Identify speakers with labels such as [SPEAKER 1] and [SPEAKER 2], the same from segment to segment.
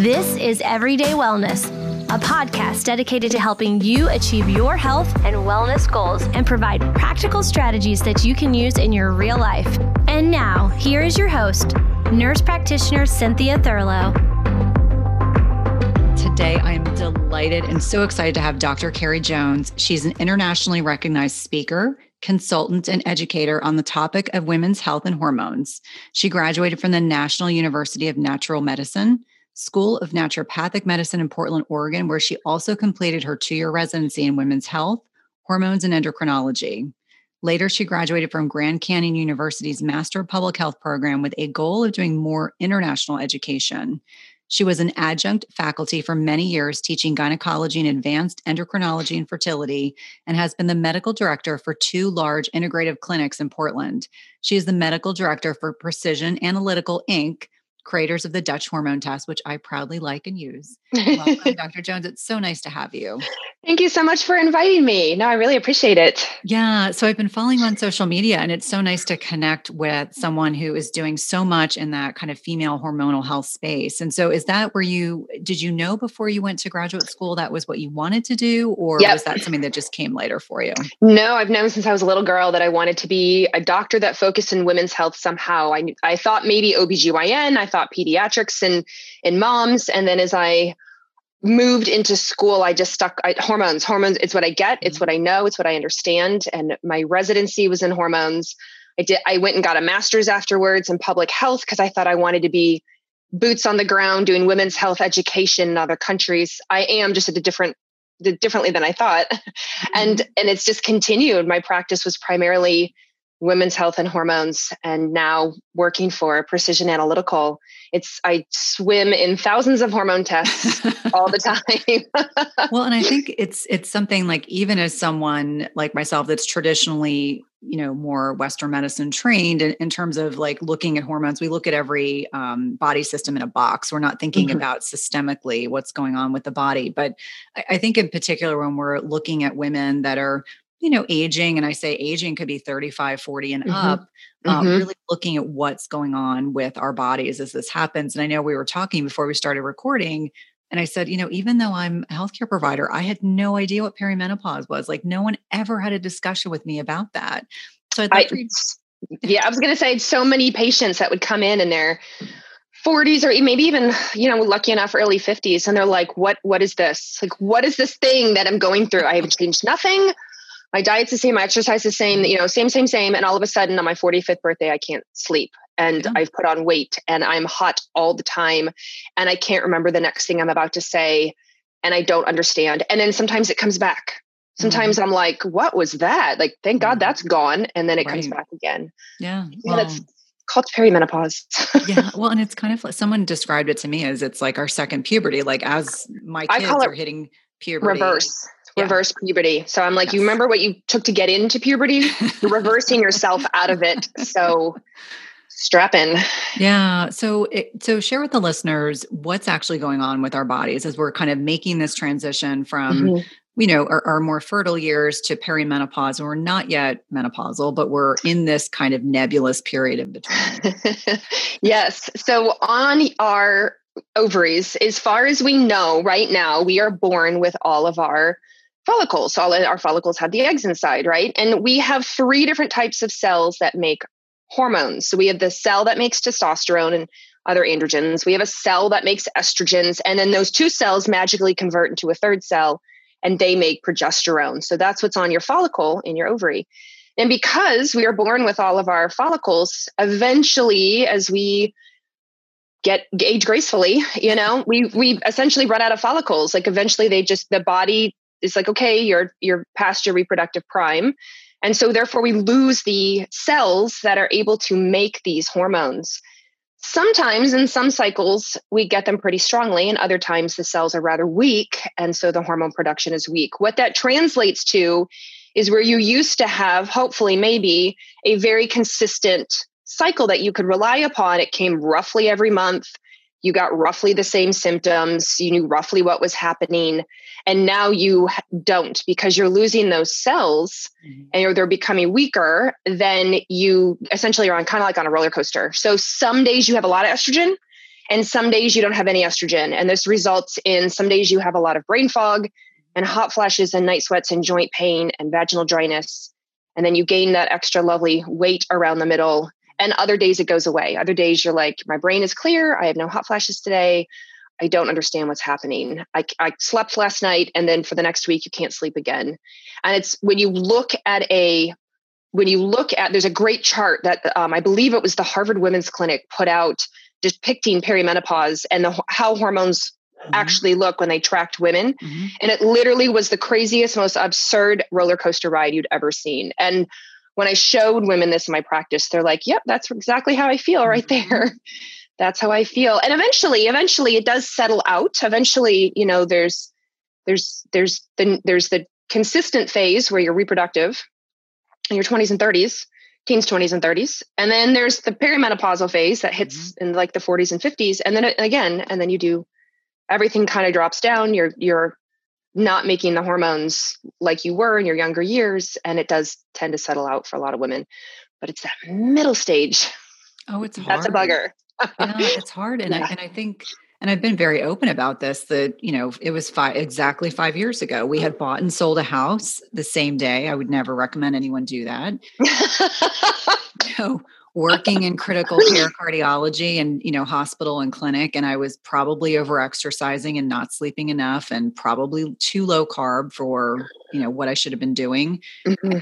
[SPEAKER 1] This is Everyday Wellness, a podcast dedicated to helping you achieve your health and wellness goals and provide practical strategies that you can use in your real life. And now, here is your host, nurse practitioner Cynthia Thurlow.
[SPEAKER 2] Today, I am delighted and so excited to have Dr. Carrie Jones. She's an internationally recognized speaker, consultant, and educator on the topic of women's health and hormones. She graduated from the National University of Natural Medicine School of Naturopathic Medicine in Portland, Oregon, where she also completed her two year residency in women's health, hormones, and endocrinology. Later, she graduated from Grand Canyon University's Master of Public Health program with a goal of doing more international education. She was an adjunct faculty for many years teaching gynecology and advanced endocrinology and fertility, and has been the medical director for two large integrative clinics in Portland. She is the medical director for Precision Analytical Inc., creators of the Dutch hormone test, which I proudly like and use. Welcome, Dr. Jones. It's so nice to have you.
[SPEAKER 3] Thank you so much for inviting me. No, I really appreciate it.
[SPEAKER 2] Yeah. So I've been following on social media, and it's so nice to connect with someone who is doing so much in that kind of female hormonal health space. And so, is that where you did you know before you went to graduate school that was what you wanted to do, or yep. was that something that just came later for you?
[SPEAKER 3] No, I've known since I was a little girl that I wanted to be a doctor that focused in women's health somehow. I I thought maybe OBGYN, I thought pediatrics and in moms, and then as I moved into school i just stuck I, hormones hormones it's what i get it's mm-hmm. what i know it's what i understand. And my residency was in hormones. I did i went and got a master's afterwards in public health because i thought i wanted to be boots on the ground doing women's health education in other countries. I am just at a different differently than i thought. Mm-hmm. and and it's just continued. My practice was primarily women's health and hormones and now working for precision analytical it's i swim in thousands of hormone tests all the
[SPEAKER 2] time. Well and i think it's it's something like even as someone like myself that's traditionally you know more western medicine trained in, in terms of like looking at hormones we look at every um, body system in a box. We're not thinking mm-hmm. about systemically what's going on with the body. But I, I think in particular when we're looking at women that are you know aging and i say aging could be 35 40 and mm-hmm. up um, mm-hmm. really looking at what's going on with our bodies as this happens and i know we were talking before we started recording and i said you know even though i'm a healthcare provider i had no idea what perimenopause was like no one ever had a discussion with me about that so I'd like
[SPEAKER 3] I, yeah i was going to say so many patients that would come in and they're 40s or maybe even you know lucky enough early 50s and they're like what what is this like what is this thing that i'm going through i haven't changed nothing my diet's the same, my exercise is the same, you know, same, same, same. And all of a sudden on my 45th birthday, I can't sleep and. I've put on weight and I'm hot all the time and I can't remember the next thing I'm about to say and I don't understand. And then sometimes it comes back. Sometimes mm-hmm. I'm like, what was that? Like, thank God mm-hmm. that's gone. And then it right. comes back again.
[SPEAKER 2] Yeah.
[SPEAKER 3] yeah that's called perimenopause.
[SPEAKER 2] yeah. Well, and it's kind of like someone described it to me as it's like our second puberty. Like as my kids are hitting puberty.
[SPEAKER 3] Reverse yeah. reverse puberty. So I'm like, yes. you remember what you took to get into puberty? You're reversing yourself out of it. So strap in.
[SPEAKER 2] Yeah. So, it, so share with the listeners what's actually going on with our bodies as we're kind of making this transition from, mm-hmm. you know, our, our, more fertile years to perimenopause. And we're not yet menopausal, but we're in this kind of nebulous period in between.
[SPEAKER 3] yes. So on our ovaries, as far as we know right now, we are born with all of our follicles. All our follicles have the eggs inside, right? And we have three different types of cells that make hormones. So we have the cell that makes testosterone and other androgens. We have a cell that makes estrogens. And then those two cells magically convert into a third cell and they make progesterone. So that's what's on your follicle in your ovary. And because we are born with all of our follicles, eventually, as we get age gracefully, you know, we we essentially run out of follicles. Like eventually they just the body is like, okay, you're you're past your reproductive prime. And so therefore we lose the cells that are able to make these hormones. Sometimes in some cycles we get them pretty strongly and other times the cells are rather weak and so the hormone production is weak. What that translates to is where you used to have hopefully maybe a very consistent cycle that you could rely upon. It came roughly every month you got roughly the same symptoms, you knew roughly what was happening, and now you don't because you're losing those cells mm-hmm. and they're becoming weaker. Then you essentially are on kind of like on a roller coaster. So some days you have a lot of estrogen, And some days you don't have any estrogen. And this results in some days you have a lot of brain fog and hot flashes and night sweats and joint pain and vaginal dryness. And then you gain that extra lovely weight around the middle. And other days it goes away. Other days you're like, my brain is clear. I have no hot flashes today. I don't understand what's happening. I, I slept last night, and then for the next week, you can't sleep again. And it's when you look at a when you look at there's a great chart that um, I believe it was the Harvard Women's Clinic put out depicting perimenopause and the, how hormones mm-hmm. actually look when they tracked women. Mm-hmm. And it literally was the craziest, most absurd roller coaster ride you'd ever seen. And when I showed women this in my practice, they're like, "Yep, that's exactly how I feel right mm-hmm. there." that's how I feel. And eventually, eventually it does settle out. Eventually, you know, there's there's there's the there's the consistent phase where you're reproductive in your 20s and 30s, teens, 20s and 30s. And then there's the perimenopausal phase that hits mm-hmm. in like the 40s and 50s. And then again, and then you do everything kind of drops down. You're you're not making the hormones like you were in your younger years. And it does tend to settle out for a lot of women. But it's that middle stage.
[SPEAKER 2] Oh, it's hard.
[SPEAKER 3] That's a bugger
[SPEAKER 2] yeah, it's hard. And, yeah. I, and I think, and I've been very open about this that, you know, it was five, exactly five years ago. We had bought and sold a house the same day. I would never recommend anyone do that. know, working in critical care cardiology and, you know, hospital and clinic. And I was probably over exercising and not sleeping enough and probably too low carb for, you know, what I should have been doing. Mm-hmm.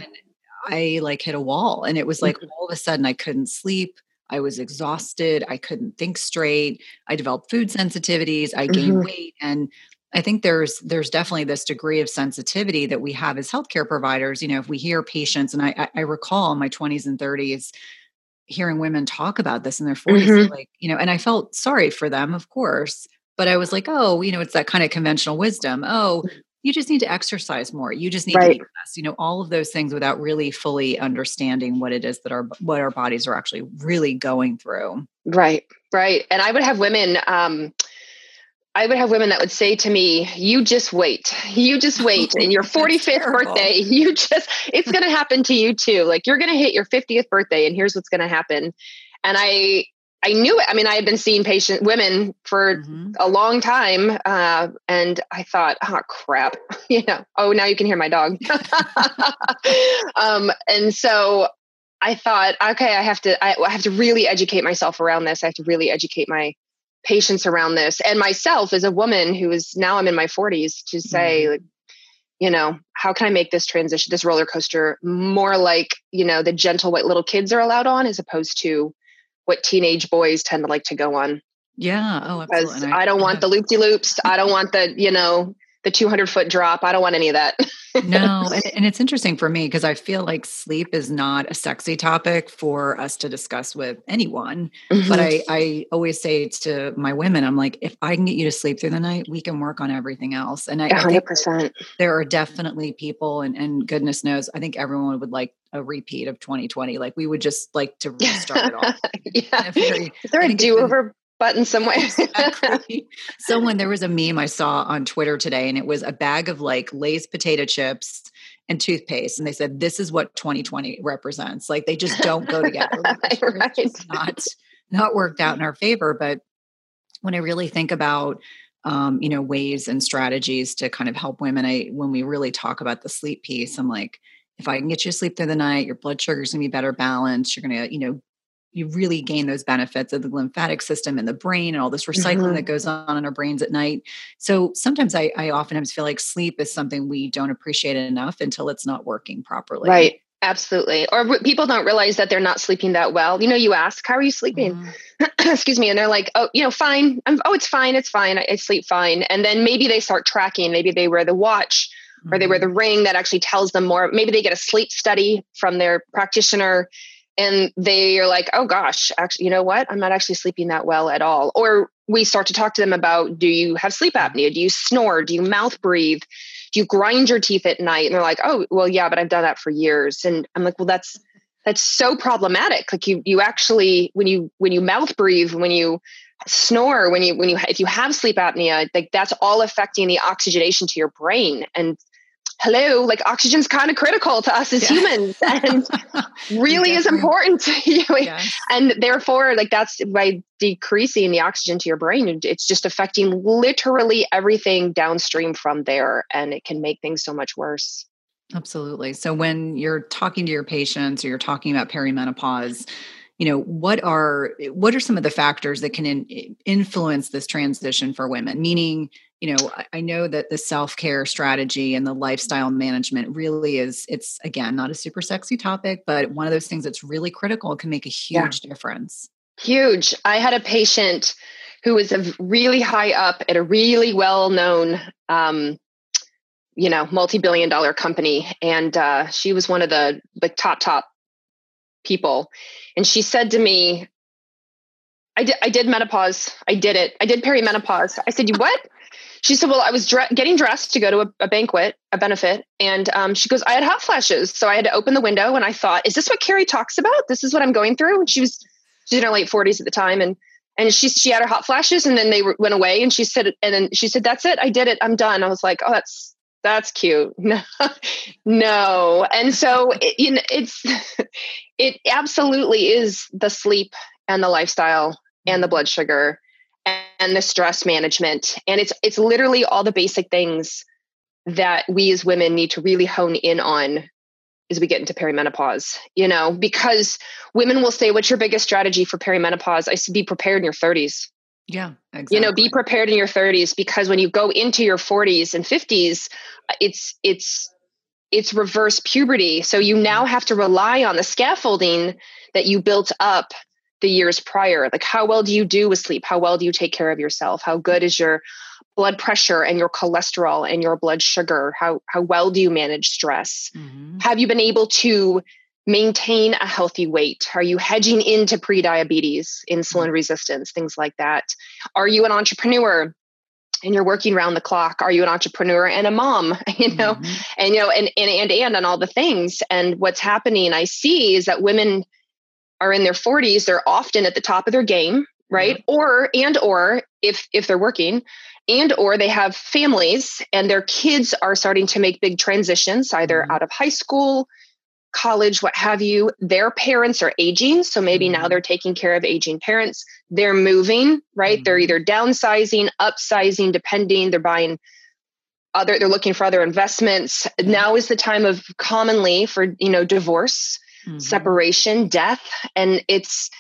[SPEAKER 2] I like hit a wall and it was like mm-hmm. all of a sudden I couldn't sleep. I was exhausted. I couldn't think straight. I developed food sensitivities. I gained mm-hmm. weight. And I think there's there's definitely this degree of sensitivity that we have as healthcare providers. You know, if we hear patients, and I, I recall in my 20s and 30s hearing women talk about this in their 40s, mm-hmm. like, you know, and I felt sorry for them, of course. But I was like, oh, you know, it's that kind of conventional wisdom. Oh, you just need to exercise more you just need right. to eat less you know all of those things without really fully understanding what it is that our what our bodies are actually really going through
[SPEAKER 3] right right and i would have women um I would have women that would say to me, "You just wait. You just wait. And your 45th birthday, you just it's going to happen to you too. Like you're going to hit your 50th birthday and here's what's going to happen." And I I knew it. I mean, I had been seeing patient women for mm-hmm. a long time, uh, and I thought, "Oh crap!" you know. Oh, now you can hear my dog. um, and so I thought, okay, I have to. I, I, have to really educate myself around this. I have to really educate my patients around this, and myself as a woman who is now I'm in my 40s to say, mm-hmm. like, you know, how can I make this transition, this roller coaster, more like you know the gentle what little kids are allowed on, as opposed to what teenage boys tend to like to go on.
[SPEAKER 2] Yeah. Oh, absolutely.
[SPEAKER 3] Because I don't want the loop de loops. I don't want the, you know, the 200 foot drop. I don't want any of that.
[SPEAKER 2] no. And, and, it's interesting for me because I feel like sleep is not a sexy topic for us to discuss with anyone. Mm-hmm. But I, I always say to my women, I'm like, if I can get you to sleep through the night, we can work on everything else. And I, 100%. I there are definitely people, and, and goodness knows, I think everyone would like a repeat of 2020. Like we would just like to restart it all.
[SPEAKER 3] yeah. Very, is there a do over button somewhere. exactly.
[SPEAKER 2] Someone there was a meme I saw on Twitter today, and it was a bag of like Lay's potato chips and toothpaste, and they said this is what 2020 represents. Like they just don't go together. right. It's not not worked out in our favor. But when I really think about um, you know ways and strategies to kind of help women, I when we really talk about the sleep piece, I'm like. If I can get you to sleep through the night, your blood sugar is going to be better balanced. You're going to, you know, you really gain those benefits of the lymphatic system and the brain and all this recycling mm-hmm. that goes on in our brains at night. So sometimes I, I oftentimes feel like sleep is something we don't appreciate enough until it's not working properly.
[SPEAKER 3] Right. Absolutely. Or people don't realize that they're not sleeping that well. You know, you ask, how are you sleeping? Mm-hmm. Excuse me. And they're like, oh, you know, fine. I'm, oh, it's fine. It's fine. I, I, sleep fine. And then maybe they start tracking. Maybe they wear the watch mm-hmm. or they wear the mm-hmm. ring that actually tells them more. Maybe they get a sleep study from their practitioner and they are like oh gosh actually you know what? I'm not actually sleeping that well at all. Or we start to talk to them about do you have sleep mm-hmm. apnea? Do you snore? Do you mouth breathe? Do you grind your teeth at night? And they're like oh well yeah but i've done that for years. And i'm like well that's that's so problematic. Like you you actually when you when you mouth breathe when you snore when you when you if you have sleep apnea like that's all affecting the oxygenation to your brain. And hello, like oxygen's kind of critical to us as yeah. humans and really is important to you. Yes. And therefore, like that's by decreasing the oxygen to your brain, it's just affecting literally everything downstream from there. And it can make things so much worse.
[SPEAKER 4] Absolutely. So when you're talking to your patients or you're talking about perimenopause, you know what are what are some of the factors that can in, influence this transition for women meaning you know i know that the self-care strategy and the lifestyle management really is it's again not a super sexy topic but one of those things that's really critical can make a huge yeah. difference
[SPEAKER 3] huge i had a patient who was a really high up at a really well known um, you know multi-billion dollar company and uh, she was one of the the top top people and she said to me I did, I did menopause. I did it. I did perimenopause. I said, you what? She said, well, I was dre- getting dressed to go to a, a banquet, a benefit. And um, she goes, I had hot flashes. So I had to open the window and I thought, is this what Carrie talks about? This is what I'm going through. And she was, she's in her late forties at the time. And, and she, she had her hot flashes and then they went away. And she said, and then she said, that's it. I did it. I'm done. I was like, oh, that's, that's cute. No, no. And so it, you know, it's, it absolutely is the sleep and the lifestyle and the blood sugar and the stress management. And it's it's literally all the basic things that we as women need to really hone in on as we get into perimenopause you know because women will say what's your biggest strategy for perimenopause? I said be prepared in your 30s
[SPEAKER 4] yeah exactly.
[SPEAKER 3] you know be prepared in your 30s because when you go into your 40s and 50s it's it's it's reverse puberty. So you mm-hmm. now have to rely on the scaffolding that you built up the years prior? Like how well do you do with sleep? How well do you take care of yourself? How good is your blood pressure and your cholesterol and your blood sugar? How how well do you manage stress? Mm-hmm. have you been able to maintain a healthy weight? Are you hedging into prediabetes insulin mm-hmm. resistance things like that? Are you an entrepreneur and you're working around the clock? Are you an entrepreneur and a mom you know? Mm-hmm. and you know and, and and and on all the things. And what's happening i see is that women are in their 40s they're often at the top of their game right mm-hmm. or and or if if they're working and or they have families and their kids are starting to make big transitions either mm-hmm. out of high school college what have you their parents are aging so maybe mm-hmm. now they're taking care of aging parents they're moving right they're mm-hmm. either downsizing upsizing depending they're buying other they're looking for other investments now is the time of commonly for you know divorce mm-hmm. separation, death, and it's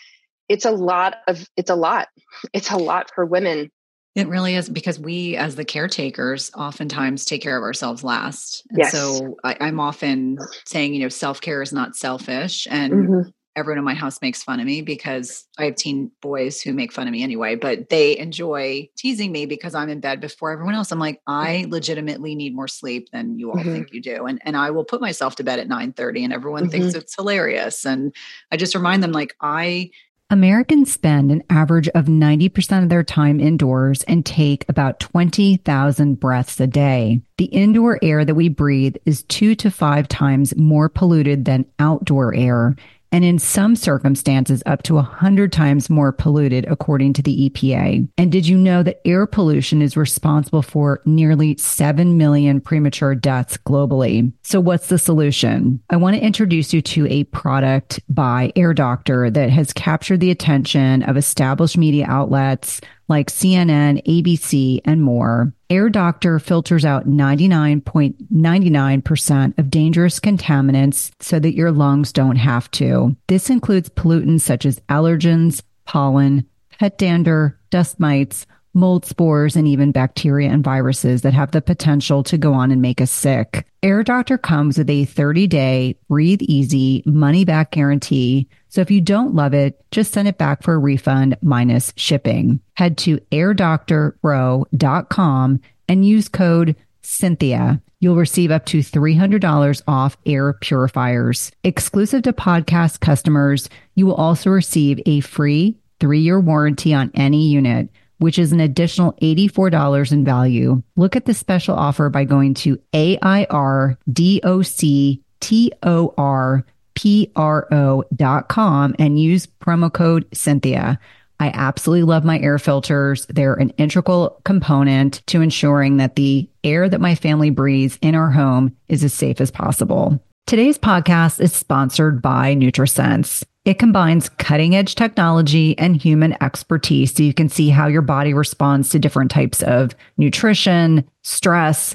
[SPEAKER 3] it's a lot of it's a lot. It's a lot for women.
[SPEAKER 4] It really is because we, as the caretakers, oftentimes take care of ourselves last. And yes. so I, am often saying, you know, self care is not selfish. And mm-hmm everyone in my house makes fun of me because I have teen boys who make fun of me anyway, but they enjoy teasing me because I'm in bed before everyone else. I'm like, I mm-hmm. legitimately need more sleep than you all mm-hmm. think you do. And and I will put myself to bed at 9 30 and everyone mm-hmm. thinks it's hilarious. And I just remind them like I
[SPEAKER 2] Americans spend an average of 90% of their time indoors and take about 20,000 breaths a day. The indoor air that we breathe is two to five times more polluted than outdoor air and in some circumstances up to 100 times more polluted, according to the EPA. And did you know that air pollution is responsible for nearly 7 million premature deaths globally? So, what's the solution? I want to introduce you to a product by Air Doctor that has captured the attention of established media outlets like CNN, ABC, and more. Air Doctor filters out 99.99% of dangerous contaminants so that your lungs don't have to. This includes pollutants such as allergens, pollen, pet dander, dust mites, mold spores, and even bacteria and viruses that have the potential to go on and make us sick. Air Doctor comes with a 30 day breathe easy money back guarantee. So if you don't love it, just send it back for a refund minus shipping. Head to airdoctorpro.com and use code Cynthia. You'll receive up to $300 off air purifiers. Exclusive to podcast customers, you will also receive a free three year warranty on any unit which is an additional $84 in value. Look at the special offer by going to AIRDOCTORPRO.com and use promo code Cynthia. I absolutely love my air filters. They're an integral component to ensuring that the air that my family breathes in our home is as safe as possible. Today's podcast is sponsored by NutriSense. It combines cutting edge technology and human expertise so you can see how your body responds to different types of nutrition, stress,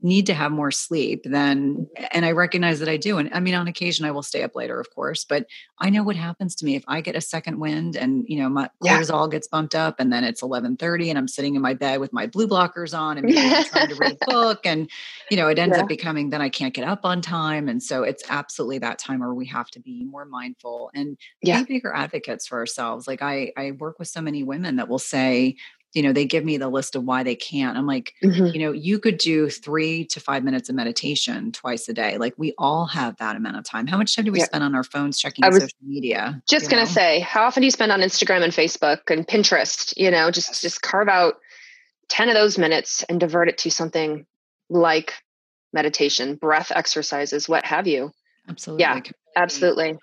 [SPEAKER 5] need to have more sleep than and i recognize that i do and i mean on occasion i will stay up later of course but i know what happens to me if i get a second wind and you know my yeah. cortisol gets bumped up and then it's 11.30 and i'm sitting in my bed with my blue blockers on and trying to read a book and you know it ends yeah. up becoming then i can't get up on time and so it's absolutely that time where we have to be more mindful and yeah. be bigger advocates for ourselves like i i work with so many women that will say you know, they give me the list of why they can't. I'm like, mm-hmm. you know, you could do three to five minutes of meditation twice a day. Like we all have that amount of time. How much time do we yeah. spend on our phones checking social media?
[SPEAKER 3] Just gonna know? say, how often do you spend on Instagram and Facebook and Pinterest? You know, just just carve out 10 of those minutes and divert it to something like meditation, breath exercises, what have you.
[SPEAKER 5] Absolutely.
[SPEAKER 3] Yeah, absolutely.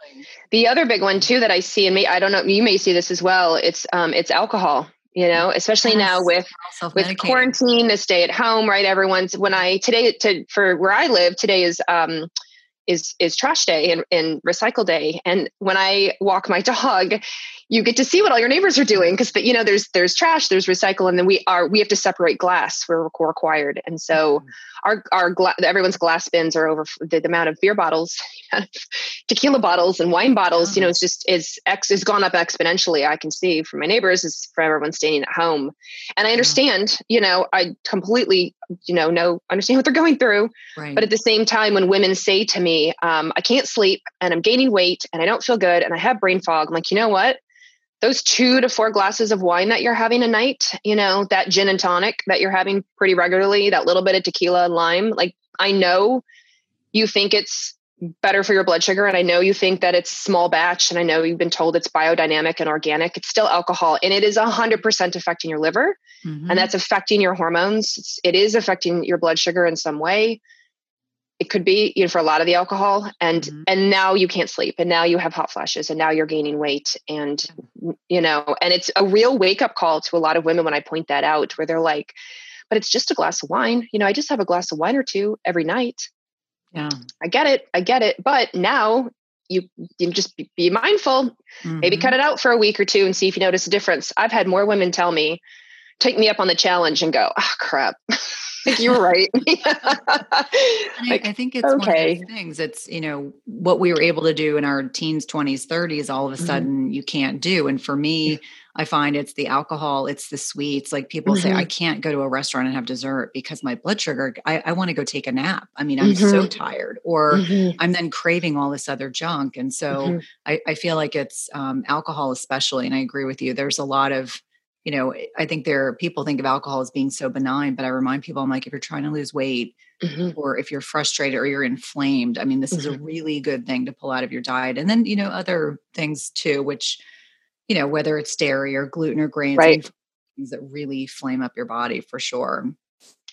[SPEAKER 3] The other big one too that I see, and may I don't know, you may see this as well. It's um, it's alcohol you know especially yes. now with with quarantine to stay at home right everyone's when i today to for where i live today is um is is trash day and, and recycle day. And when i walk my dog you get to see what all your neighbors are doing because you know there's there's trash there's recycle and then we are we have to separate glass we're required. And so mm-hmm. our our gla- everyone's glass bins are over the, the amount of beer bottles tequila bottles and wine bottles you know it's just is x is gone up exponentially i can see from my neighbors is for everyone staying at home. And i understand you know i completely you know know understand what they're going through right. but at the same time when women say to me um, i can't sleep and i'm gaining weight and i don't feel good and i have brain fog i'm like you know what those two to four glasses of wine that you're having a night, you know, that gin and tonic that you're having pretty regularly, that little bit of tequila and lime, like I know you think it's better for your blood sugar and I know you think that it's small batch and I know you've been told it's biodynamic and organic. It's still alcohol and it is 100% affecting your liver mm-hmm. and that's affecting your hormones. It's, it is affecting your blood sugar in some way it could be you know for a lot of the alcohol and mm-hmm. and now you can't sleep and now you have hot flashes and now you're gaining weight and you know and it's a real wake up call to a lot of women when i point that out where they're like but it's just a glass of wine. You know i just have a glass of wine or two every night.
[SPEAKER 5] Yeah.
[SPEAKER 3] I get it i get it but now you you just be, mindful mm-hmm. maybe cut it out for a week or two and see if you notice a difference. I've had more women tell me take me up on the challenge and go oh crap You're right. like,
[SPEAKER 5] I, I, think it's okay. one of those things. It's, you know, what we were able to do in our teens, 20s, 30s, all of a mm-hmm. sudden mm-hmm. you can't do. And for me,
[SPEAKER 2] I find it's the alcohol, it's the sweets. Like people mm-hmm. say, I can't go to a restaurant and have dessert because my blood sugar, I, I want to go take a nap. I mean, I'm mm-hmm. so tired, or mm-hmm. I'm then craving all this other junk. And so mm-hmm. I, I, feel like it's um, alcohol, especially. And I agree with you. There's a lot of, you know, I think there are people think of alcohol as being so benign, but I remind people, I'm like, if you're trying to lose weight, Mm-hmm. or if you're frustrated or you're inflamed i mean this mm-hmm. is a mm-hmm. really good thing to pull out of your diet and then you know other things too which you know, whether it's dairy or gluten or grains, right. things that really flame up your body for sure.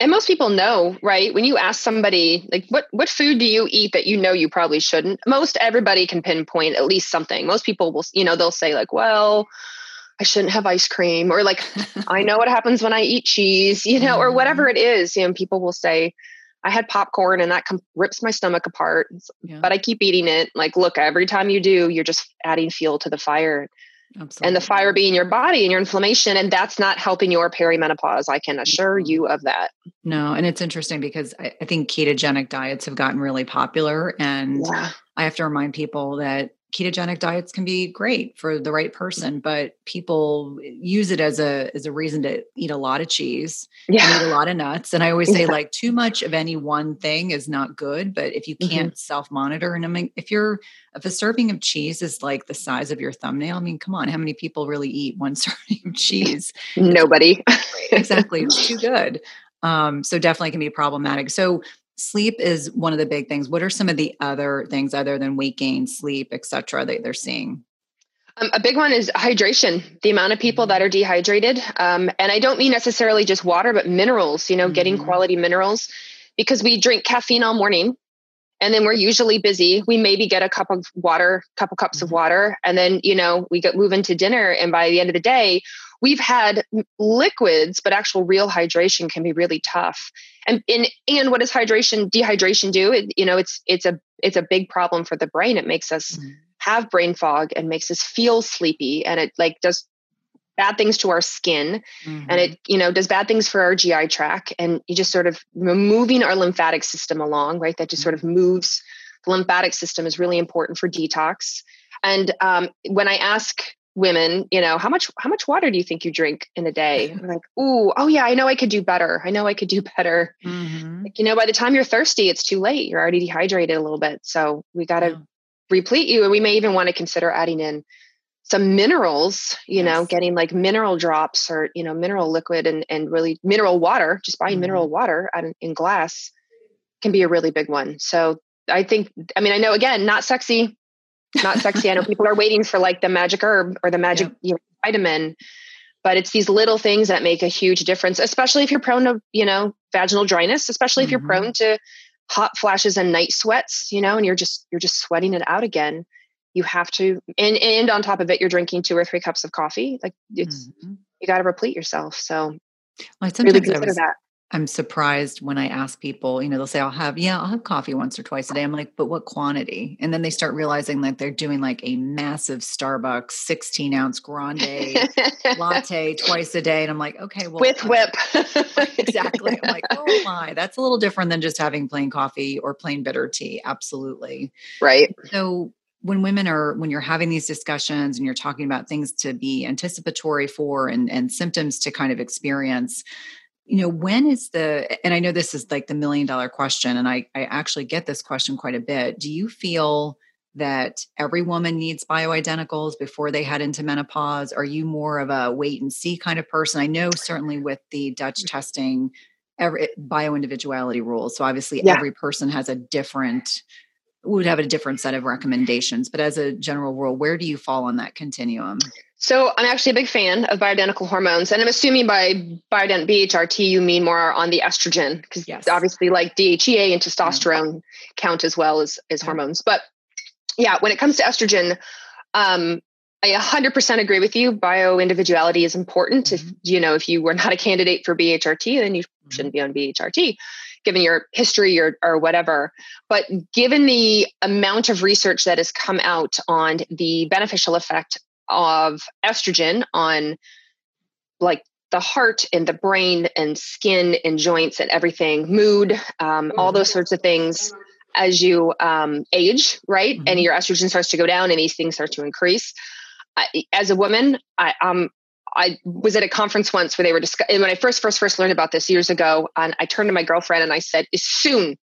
[SPEAKER 3] And most people know, right? When you ask somebody, like, what what food do you eat that you know you probably shouldn't? Most everybody can pinpoint at least something. Most people will, you know, they'll say like, well, I shouldn't have ice cream, or like, I know what happens when I eat cheese, you know, or whatever mm-hmm. it is. You know, people will say, I had popcorn and that com- rips my stomach apart, yeah. but I keep eating it. Like, look, every time you do, you're just adding fuel to the fire. Absolutely. and the fire being your body and your inflammation and that's not helping your perimenopause i can assure you of that
[SPEAKER 2] no and it's interesting because i, I think ketogenic diets have gotten really popular and yeah. i have to remind people that ketogenic diets can be great for the right person but people use it as a as a reason to eat a lot of cheese yeah. eat a lot of nuts and i always say yeah. like too much of any one thing is not good but if you mm-hmm. can't mm-hmm. self monitor and i mean if you're if a serving of cheese is like the size of your thumbnail i mean come on how many people really eat one serving of cheese
[SPEAKER 3] nobody
[SPEAKER 2] exactly it's too good um, so definitely can be problematic so sleep is one of the big things what are some of the other things other than weight gain sleep etc that they're seeing
[SPEAKER 3] um, a big one is hydration the amount of people that mm-hmm. are dehydrated um, and i don't mean necessarily just water but minerals you know mm-hmm. getting quality minerals because we drink caffeine all morning and then we're usually busy we maybe get a cup of water couple cups mm-hmm. of water and then you know we get move into dinner and by the end of the day we've had liquids, but actual real hydration can be really tough. And and, and what does hydration dehydration do? It, you know, it's it's a it's a big problem for the brain. It makes us mm-hmm. have brain fog and makes us feel sleepy, and it like does bad things to our skin mm-hmm. and it you know does bad things for our gi tract and you just sort of moving our lymphatic system along right that just sort of mm-hmm. moves the lymphatic system is really important for detox and um, when i ask women, you know, how much how much water do you think you drink in a day? I'm like, ooh, oh yeah, I know I could do better. I know I could do better. Mm-hmm. Like, you know, by the time you're thirsty, it's too late. You're already dehydrated a little bit. So we got to yeah. replete you, and we may even want to consider adding in some minerals. You yes. know, getting like mineral drops or you know mineral liquid and and really mineral water. Just buying mm-hmm. mineral water in, in glass can be a really big one. So I think, I mean, I know again, not sexy, not sexy. I know people are waiting for like the magic herb or the magic yeah. you know, vitamin, but it's these little things that make a huge difference, especially if you're prone to, you know, vaginal dryness, especially if mm-hmm. you're prone to hot flashes and night sweats, you know, and you're just you're just sweating it out again. You have to and and on top of it, you're drinking two or three cups of coffee. Like it's mm-hmm. you got to replete yourself. So
[SPEAKER 2] well, really consider was, that. I'm surprised when I ask people, you know, they'll say, I'll have, yeah, I'll have coffee once or twice a day. I'm like, but what quantity? And then they start realizing that they're doing like a massive Starbucks 16 ounce grande latte twice a day. And I'm like, okay, well,
[SPEAKER 3] with whip.
[SPEAKER 2] exactly. I'm like, oh my, that's a little different than just having plain coffee or plain bitter tea. Absolutely.
[SPEAKER 3] Right.
[SPEAKER 2] So, when women are when you're having these discussions and you're talking about things to be anticipatory for and and symptoms to kind of experience you know when is the and i know this is like the million dollar question and i i actually get this question quite a bit. Do you feel that every woman needs bioidenticals before they head into menopause? Are you more of a wait and see kind of person? I know certainly with the dutch mm-hmm. testing every bioindividuality rules so obviously yeah. every person has a different would have a different set of recommendations but as a general rule where do you fall on that continuum
[SPEAKER 3] so I'm actually a big fan of bioidentical hormones, and I'm assuming by bioident BHRT you mean more on the estrogen, because yes. obviously like DHEA and testosterone yeah. count as well as as yeah. hormones. But yeah, when it comes to estrogen, um, I 100% agree with you. Bio individuality is important. Mm-hmm. If you know if you were not a candidate for BHRT, then you mm-hmm. shouldn't be on BHRT given your history or, or whatever. But given the amount of research that has come out on the beneficial effect of estrogen on like the heart and the brain and skin and joints and everything, mood, um, all those sorts of things as you um, age, right? Mm-hmm. And your estrogen starts to go down and these things start to increase. I, as a woman, I, am I was at a conference once where they were discussing, when I first, first, first learned about this years ago, and I turned to my girlfriend and I said, as soon,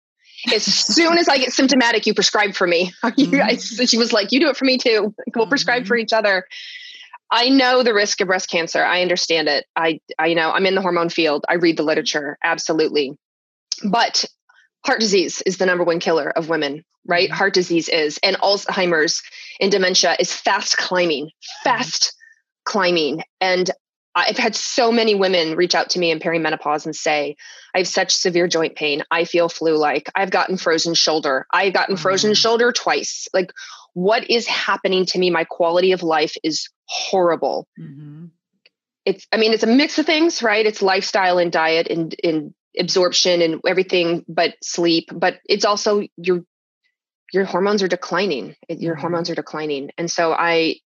[SPEAKER 3] as soon as I get symptomatic, you prescribe for me. Mm-hmm. I, she was like, you do it for me too. We'll mm-hmm. prescribe for each other. I know the risk of breast cancer. I understand it. I, I, you know, I'm in the hormone field. I read the literature. Absolutely. But heart disease is the number one killer of women, right? Mm-hmm. Heart disease is, and Alzheimer's and dementia is fast climbing, mm-hmm. fast climbing. And I've had so many women reach out to me in perimenopause and say, I have such severe joint pain. I feel flu like. I've gotten frozen shoulder. I've gotten mm-hmm. frozen shoulder twice. Like, what is happening to me? My quality of life is horrible. Mm-hmm. It's, I mean, it's a mix of things, right? It's lifestyle and diet and, and absorption and everything, but sleep. But it's also your your hormones are declining. Your mm-hmm. hormones are declining, and so I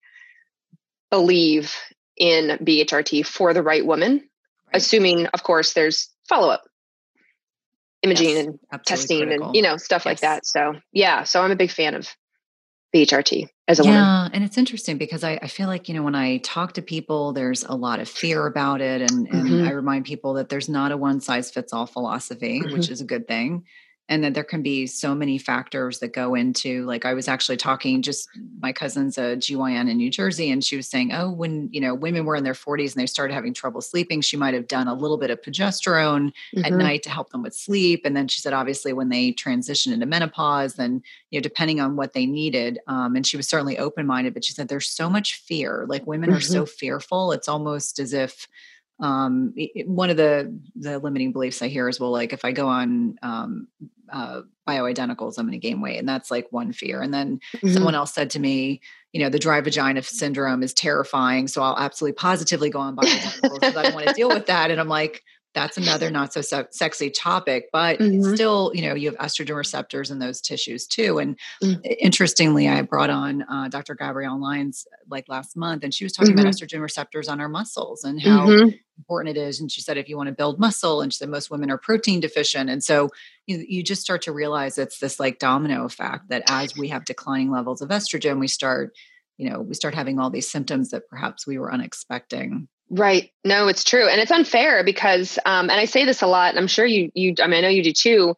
[SPEAKER 3] believe in BHRT for the right woman, right. assuming, of course, there's follow up imaging yes, and testing critical. and you know stuff yes. like that. So yeah, so I'm a big fan of BHRT as a
[SPEAKER 2] yeah,
[SPEAKER 3] woman.
[SPEAKER 2] Yeah, and it's interesting because I, I, feel like you know when I talk to people, there's a lot of fear about it, and and mm-hmm. I remind people that there's not a one size fits all philosophy, mm-hmm. which is a good thing and that there can be so many factors that go into like i was actually talking just my cousin's a gyn in new jersey and she was saying oh when you know women were in their 40s and they started having trouble sleeping she might have done a little bit of progesterone mm-hmm. at night to help them with sleep and then she said obviously when they transitioned into menopause then you know depending on what they needed um, and she was certainly open-minded but she said there's so much fear like women mm-hmm. are so fearful it's almost as if um, it, one of the the limiting beliefs I hear is well, like if I go on um, uh, bioidenticals, I'm going to gain weight, and that's like one fear. And then mm-hmm. someone else said to me, you know, the dry vagina syndrome is terrifying, so I'll absolutely positively go on bioidenticals because I don't want to deal with that. And I'm like, that's another not so se- sexy topic but mm-hmm. still you know you have estrogen receptors in those tissues too and mm-hmm. interestingly i brought on uh, dr gabrielle lyons like last month and she was talking mm-hmm. about estrogen receptors on our muscles and how mm-hmm. important it is and she said if you want to build muscle and she said most women are protein deficient and so you, you just start to realize it's this like domino effect that as we have declining levels of estrogen we start you know we start having all these symptoms that perhaps we were unexpecting
[SPEAKER 3] Right. No, it's true. And it's unfair because, um, and I say this a lot, and I'm sure you, you, I mean, I know you do too,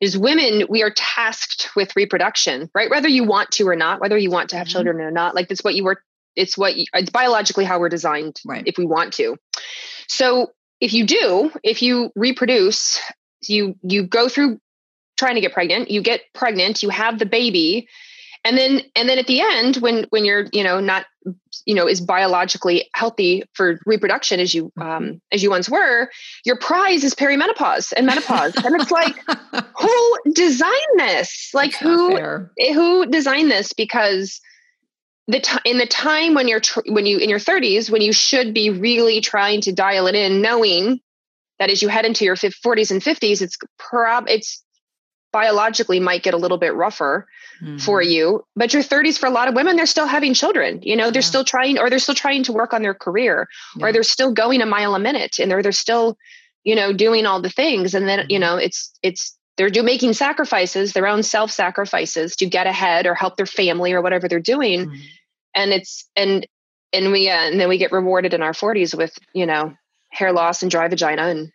[SPEAKER 3] is women, we are tasked with reproduction, right? Whether you want to or not, whether you want to have mm-hmm. children or not, like that's what you were, it's what, you, it's biologically how we're designed right. if we want to. So if you do, if you reproduce, you, you go through trying to get pregnant, you get pregnant, you have the baby, and then and then at the end when when you're you know not you know is biologically healthy for reproduction as you um as you once were your prize is perimenopause and menopause. And it's like who designed this? Like who who designed this? Because the time in the time when you're tr- when you in your 30s when you should be really trying to dial it in knowing that as you head into your 40s and 50s it's prob it's biologically might get a little bit rougher mm-hmm. for you but your 30s for a lot of women they're still having children you know they're yeah. still trying or they're still trying to work on their career yeah. or they're still going a mile a minute and they're they're still you know doing all the things and then mm-hmm. you know it's it's they're do making sacrifices their own self sacrifices to get ahead or help their family or whatever they're doing mm-hmm. and it's and and we uh, and then we get rewarded in our 40s with you know hair loss and dry vagina and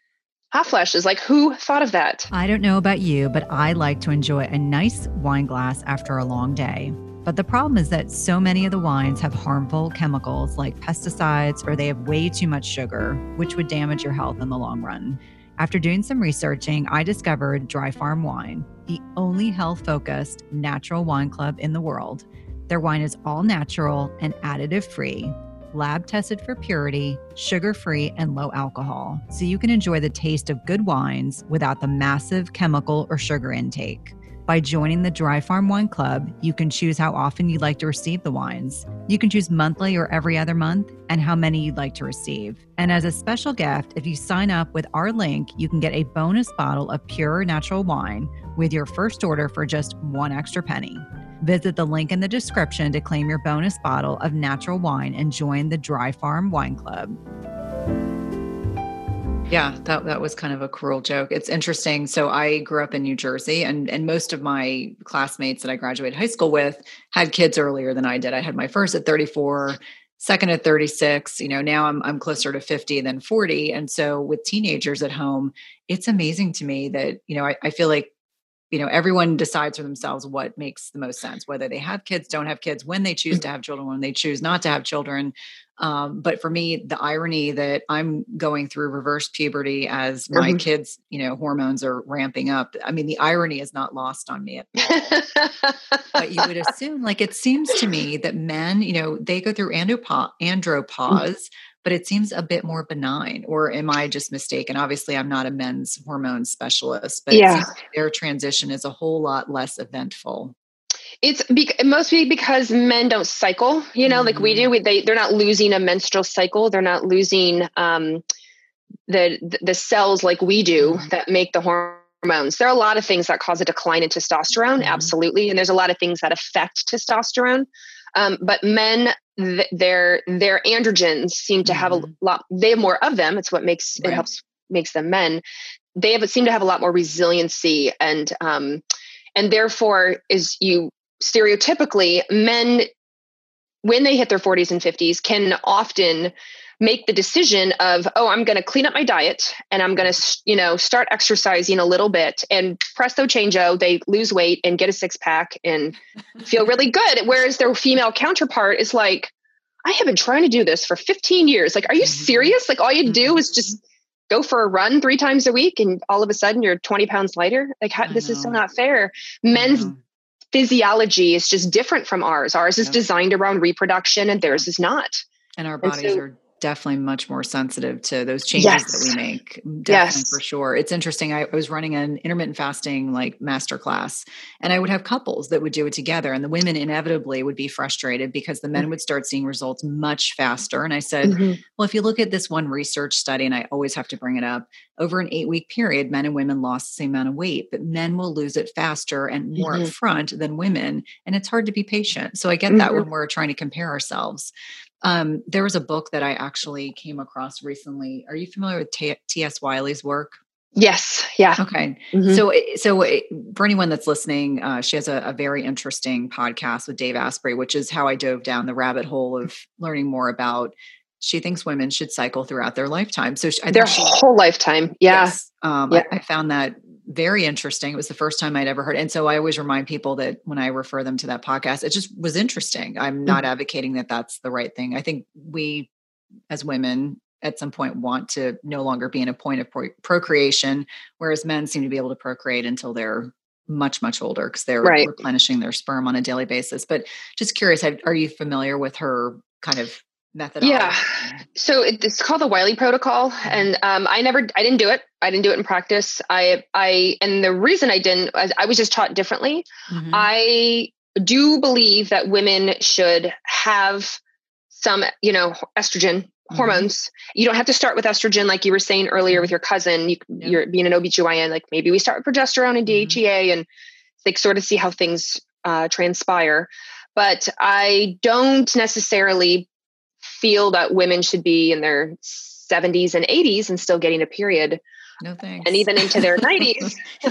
[SPEAKER 3] hot flashes. Like, who thought of that?
[SPEAKER 6] I don't know about you, but I like to enjoy a nice wine glass after a long day. But the problem is that so many of the wines have harmful chemicals like pesticides or they have way too much sugar, which would damage your health in the long run. After doing some researching, I discovered Dry Farm Wine, the only health focused natural wine club in the world. Their wine is all natural and additive free lab tested for purity, sugar free, and low alcohol, so you can enjoy the taste of good wines without the massive chemical or sugar intake. By joining the Dry Farm Wine Club, you can choose how often you'd like to receive the wines. You can choose monthly or every other month and how many you'd like to receive. And as a special gift, if you sign up with our link, you can get a bonus bottle of pure natural wine with your first order for just one extra penny. Visit the link in the description to claim your bonus bottle of natural wine and join the Dry Farm Wine Club.
[SPEAKER 2] Yeah, that that was kind of a cruel joke. It's interesting. So I grew up in New Jersey and and most of my classmates that I graduated high school with had kids earlier than I did. I had my first at 34 second at 36 you know now i'm i'm closer to 50 than 40 and so with teenagers at home it's amazing to me that you know I, I feel like you know everyone decides for themselves what makes the most sense whether they have kids don't have kids when they choose to have children when they choose not to have children um, but for me the irony that i'm going through reverse puberty as my mm-hmm. kids you know hormones are ramping up i mean the irony is not lost on me but you would assume like it seems to me that men you know they go through andropa- mm. andropause but it seems a bit more benign. Or am I just mistaken? Obviously, I'm not a men's hormone specialist, but yeah. their transition is a whole lot less eventful.
[SPEAKER 3] It's be- mostly because men don't cycle, you know, mm-hmm. like we do. Mm-hmm. We, they they're not losing a menstrual cycle. They're not losing um, the the cells like we do mm-hmm. that make the hormones. There are a lot of things that cause a decline in testosterone, mm-hmm. absolutely, and there's a lot of things that affect testosterone. Um, but men, th- their their androgens seem to have a mm-hmm. lot. They have more of them. It's what makes right. it helps makes them men. They have seem to have a lot more resiliency and um, and therefore is you stereotypically men when they hit their 40s and 50s can often make the decision of oh i'm going to clean up my diet and i'm going to you know start exercising a little bit. And presto changeo they lose weight and get a six pack and feel really good. Whereas their female counterpart is like i have been trying to do this for 15 years. Like are you mm-hmm. serious? Like all you do is just mm-hmm. go for a run three times a week and all of a sudden you're 20 pounds lighter? Like how, this is so not fair. Men's physiology is just different from ours. Ours is designed around reproduction and theirs is not.
[SPEAKER 2] And our bodies and so, are definitely much more sensitive to those changes yes. that we make. Definitely yes. for sure. It's interesting. I, I, was running an intermittent fasting like master class and I would have couples that would do it together and the women inevitably would be frustrated because the men mm-hmm. would start seeing results much faster. And I said, mm-hmm. well, if you look at this one research study, and I always have to bring it up, over an eight week period, men and women lost the same amount of weight, but men will lose it faster and more mm-hmm. upfront than women. And it's hard to be patient. So I get that mm-hmm. when we're trying to compare ourselves. Um, there was a book that I actually came across recently. Are you familiar with T.S. Wiley's work?
[SPEAKER 3] Yes. Yeah.
[SPEAKER 2] Okay. Mm-hmm. So, so for anyone that's listening, uh, she has a, a, very interesting podcast with Dave Asprey, which is how I dove down the rabbit hole of learning more about. She thinks women should cycle throughout their lifetime. So, she,
[SPEAKER 3] their she, whole lifetime. Yeah.
[SPEAKER 2] Yes, um, yeah. I, I, found that very interesting. It was the first time I'd ever heard. And so I always remind people that when I refer them to that podcast, it just was interesting. I'm not mm-hmm. advocating that that's the right thing. I think we as women at some point want to no longer be in a point of pro- procreation, whereas men seem to be able to procreate until they're much much older because they're right. replenishing their sperm on a daily basis. But just curious, are you familiar with her kind of methodology?
[SPEAKER 3] Yeah. So it's called the Wiley Protocol, mm-hmm. and um, I never, I didn't do it. I didn't do it in practice. I, I, and the reason I didn't, I, I was just taught differently. Mm-hmm. I do believe that women should have some, you know, estrogen mm-hmm. hormones. You don't have to start with estrogen, like you were saying earlier with mm-hmm. your cousin. You, yeah. You're being an OBGYN, like maybe we start with progesterone and DHEA mm-hmm. and like sort of see how things uh, transpire. But I don't necessarily feel that women should be in their 70s and 80s and still getting a period.
[SPEAKER 2] No thanks.
[SPEAKER 3] And even into their 90s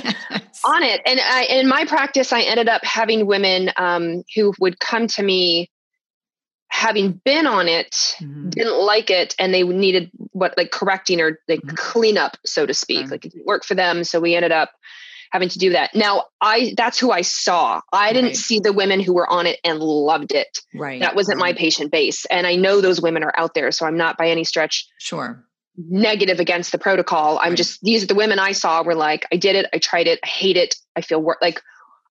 [SPEAKER 3] on it. And I, in my practice, I ended up having women um, who would come to me having been on it, mm-hmm. didn't like it, and they needed what like correcting or like mm-hmm. cleanup, so to speak. Like it didn't work for them. So we ended up having to do that. Now, I that's who I saw. I didn't right. see the women who were on it and loved it.
[SPEAKER 2] Right.
[SPEAKER 3] That wasn't my patient base. And I know those women are out there, so I'm not by any stretch
[SPEAKER 2] sure
[SPEAKER 3] negative against the protocol. I'm right. just these are the women I saw were like, I did it, I tried it, I hate it, I feel wor- like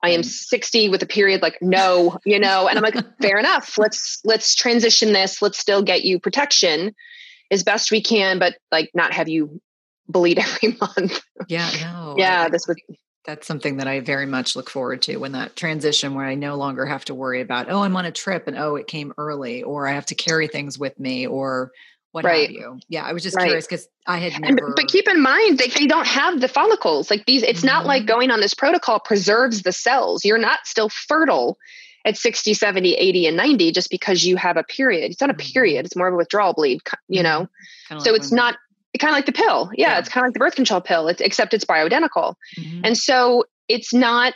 [SPEAKER 3] I am 60 with a period like no, you know, and I'm like fair enough. Let's let's transition this. Let's still get you protection as best we can but like not have you bleed every month.
[SPEAKER 2] Yeah, no.
[SPEAKER 3] yeah, this would
[SPEAKER 2] that's something that I very much look forward to when that transition where I no longer have to worry about, oh, I'm on a trip and oh, it came early, or I have to carry things with me, or what right. have you. Yeah, I was just right. curious because I had never.
[SPEAKER 3] And, but keep in mind, they, they don't have the follicles. Like these, it's mm-hmm. not like mm-hmm. going on this protocol preserves the cells. You're not still fertile at 60, 70, 80, and 90 just because you have a period. It's not a mm-hmm. period, it's more of a withdrawal bleed, you know? Mm-hmm. So like it's not kind of like the pill. Yeah, yeah. it's kind of like the birth control pill, it's, except it's bioidentical. Mm-hmm. And so it's not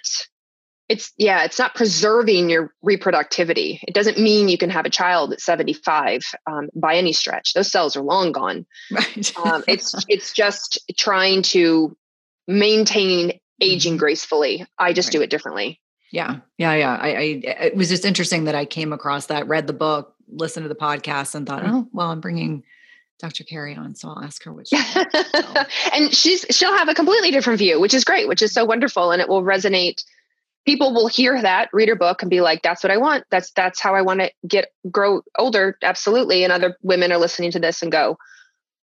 [SPEAKER 3] it's yeah it's not preserving your reproductivity it doesn't mean you can have a child at 75 um, by any stretch those cells are long gone right. um, it's it's just trying to maintain aging mm-hmm. gracefully i just right. do it differently
[SPEAKER 7] yeah yeah yeah I, I it was just interesting that i came across that read the book listened to the podcast and thought oh well i'm bringing Dr. Carrie on, so I'll ask her which.
[SPEAKER 3] and she's she'll have a completely different view, which is great, which is so wonderful, and it will resonate people will hear that read her book and be like that's what i want that's that's how i want to get grow older absolutely and other women are listening to this and go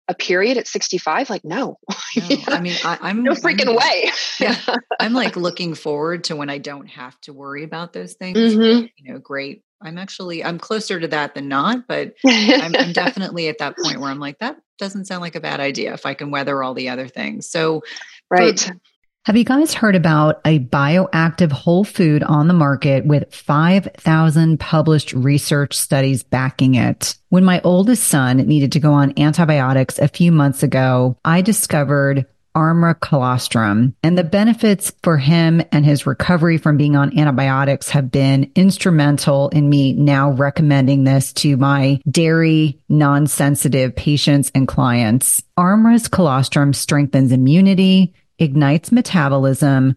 [SPEAKER 3] a period at 65 like no,
[SPEAKER 7] no i mean I, am
[SPEAKER 3] no freaking
[SPEAKER 7] I'm,
[SPEAKER 3] way
[SPEAKER 7] yeah i'm like looking forward to when i don't have to worry about those things mm-hmm. you know great i'm actually i'm closer to that than not but I'm, I'm definitely at that point where i'm like that doesn't sound like a bad idea if i can weather all the other things so
[SPEAKER 3] right
[SPEAKER 7] for,
[SPEAKER 2] have you guys heard about a bioactive whole food on the market with 5,000 published research studies backing it? When my oldest son needed to go on antibiotics a few months ago, I discovered Armra colostrum and the benefits for him and his recovery from being on antibiotics have been instrumental in me now recommending this to my dairy non-sensitive patients and clients. Armra's colostrum strengthens immunity, ignites metabolism,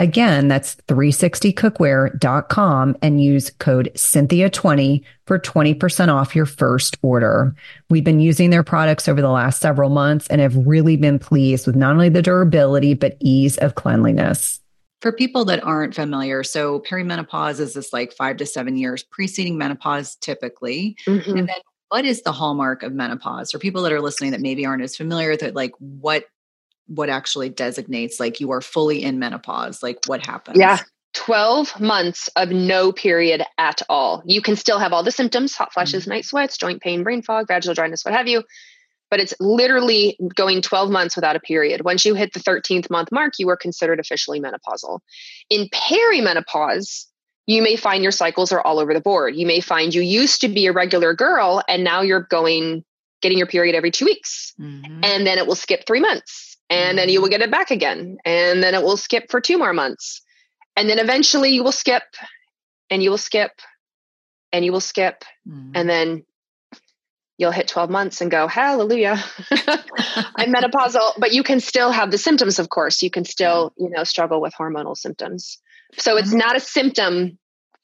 [SPEAKER 2] Again, that's 360cookware.com and use code Cynthia20 for 20% off your first order. We've been using their products over the last several months and have really been pleased with not only the durability, but ease of cleanliness.
[SPEAKER 7] For people that aren't familiar, so perimenopause is this like five to seven years preceding menopause typically. Mm-hmm. And then what is the hallmark of menopause? For people that are listening that maybe aren't as familiar with it, like what what actually designates like you are fully in menopause like what happens?
[SPEAKER 3] Yeah 12 months of no period at all. You can still have all the symptoms hot flashes mm-hmm. night sweats joint pain brain fog vaginal dryness what have you but it's literally going 12 months without a period. Once you hit the 13th month mark you are considered officially menopausal. In perimenopause you may find your cycles are all over the board. You may find you used to be a regular girl and now you're going getting your period every two weeks mm-hmm. and then it will skip three months and then you will get it back again and then it will skip for two more months. And then eventually you will skip and you will skip and you will skip mm-hmm. and then you'll hit 12 months and go hallelujah. I'm menopausal but you can still have the symptoms of course. You can still you know struggle with hormonal symptoms. So it's mm-hmm. not a symptom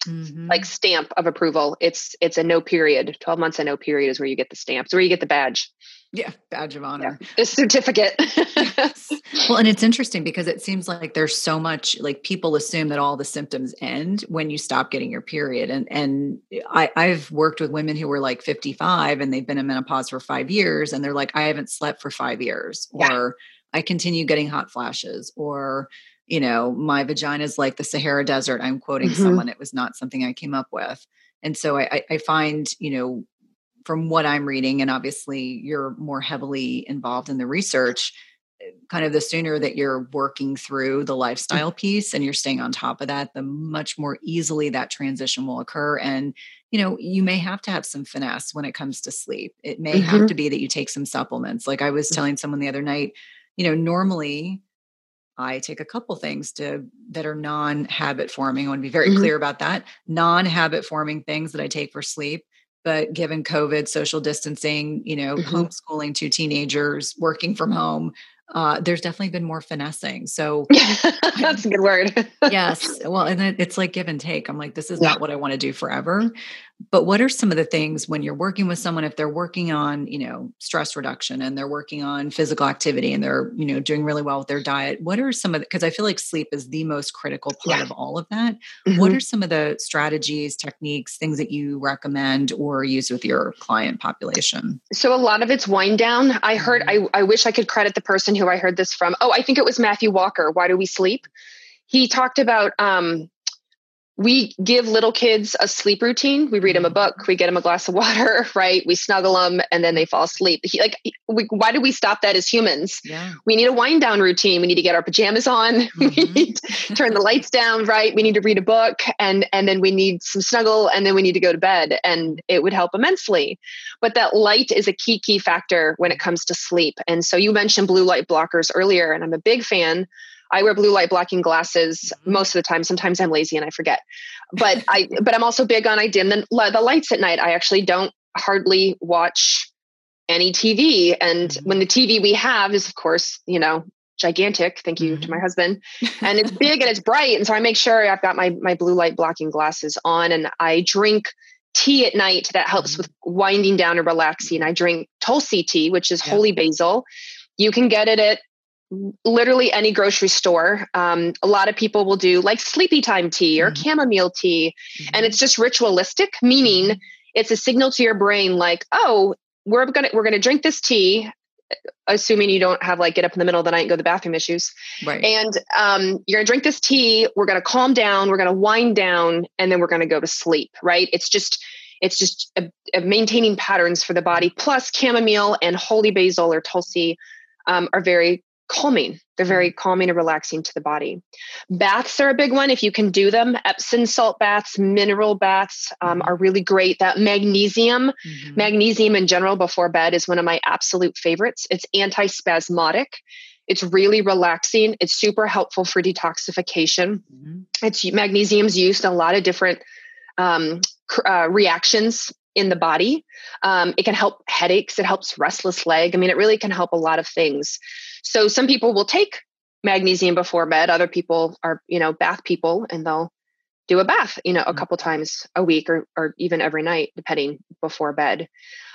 [SPEAKER 3] mm-hmm. like stamp of approval. It's it's a no period. 12 months a no period is where you get the stamps where you get the badge
[SPEAKER 2] yeah, badge of honor.
[SPEAKER 3] Yeah. The certificate.
[SPEAKER 2] yes. Well, and it's interesting because it seems like there's so much like people assume that all the symptoms end when you stop getting your period. And and I, I've worked with women who were like 55 and they've been in menopause for five years and they're like, I haven't slept for five years, yeah. or I continue getting hot flashes, or you know, my vagina is like the Sahara Desert. I'm quoting mm-hmm. someone. It was not something I came up with. And so I, I find, you know, from what I'm reading, and obviously you're more heavily involved in the research, kind of the sooner that you're working through the mm. lifestyle piece and you're staying on top of that, the much more easily that transition will occur. And, you know, you may have to have some finesse when it comes to sleep. It may mm-hmm. have to be that you take some supplements. Like I was mm. telling someone the other night, you know, normally I take a couple things to that are non-habit forming. I want to be very mm-hmm. clear about that. Non-habit forming things that I take for sleep but given covid social distancing you know mm-hmm. homeschooling two teenagers working from home uh, there's definitely been more finessing. So
[SPEAKER 3] that's a good word.
[SPEAKER 2] yes. Well, and it's like give and take. I'm like, this is yeah. not what I want to do forever but what are some of the things when you're working with someone if they're working on you know stress reduction and they're working on physical activity and they're you know doing really well with their diet what are some of the because i feel like sleep is the most critical part yeah. of all of that mm-hmm. what are some of the strategies techniques things that you recommend or use with your client population
[SPEAKER 3] so a lot of it's wind down i heard mm-hmm. I, I wish i could credit the person who i heard this from oh i think it was matthew walker why do we sleep he talked about um, we give little kids a sleep routine. We read them a book, we get them a glass of water, right? We snuggle them and then they fall asleep. He, like, we, why do we stop that as humans? Yeah. We need a wind down routine. We need to get our pajamas on. Mm-hmm. we need to turn the lights down, right? We need to read a book and, and then we need some snuggle and then we need to go to bed and it would help immensely. But that light is a key, key factor when it comes to sleep. And so you mentioned blue light blockers earlier, and I'm a big fan I wear blue light blocking glasses mm-hmm. most of the time. Sometimes I'm lazy and I forget. But I but I'm also big on I dim the, the lights at night. I actually don't hardly watch any TV. And mm-hmm. when the TV we have is of course, you know, gigantic. Thank you mm-hmm. to my husband. And it's big and it's bright. And so I make sure I've got my my blue light blocking glasses on and I drink tea at night that helps mm-hmm. with winding down and relaxing. I drink Tulsi tea, which is yeah. holy basil. You can get it at literally any grocery store. Um, a lot of people will do like sleepy time tea or mm-hmm. chamomile tea, mm-hmm. and it's just ritualistic, meaning mm-hmm. it's a signal to your brain like, oh, we're gonna we're gonna drink this tea. Assuming you don't have like get up in the middle of the night and go to the bathroom issues, right? And um, you're gonna drink this tea. We're gonna calm down. We're gonna wind down, and then we're gonna go to sleep. Right? It's just it's just a, a maintaining patterns for the body. Plus, chamomile and holy basil or tulsi um, are very calming. They're very mm-hmm. calming and relaxing to the body. Baths are a big one if you can do them. Epsom salt baths, mineral baths um, mm-hmm. are really great. That magnesium, mm-hmm. magnesium in general before bed is one of my absolute favorites. It's anti spasmodic. It's really relaxing. It's super helpful for detoxification. Mm-hmm. It's magnesium's used in a lot of different um, uh, reactions in the body. Um, it can help headaches. It helps restless leg. I mean, it really can help a lot of things. So some people will take magnesium before bed. Other people are, you know, bath people, and they'll do a bath, you know, a mm. couple times a week or or even every night, depending before bed.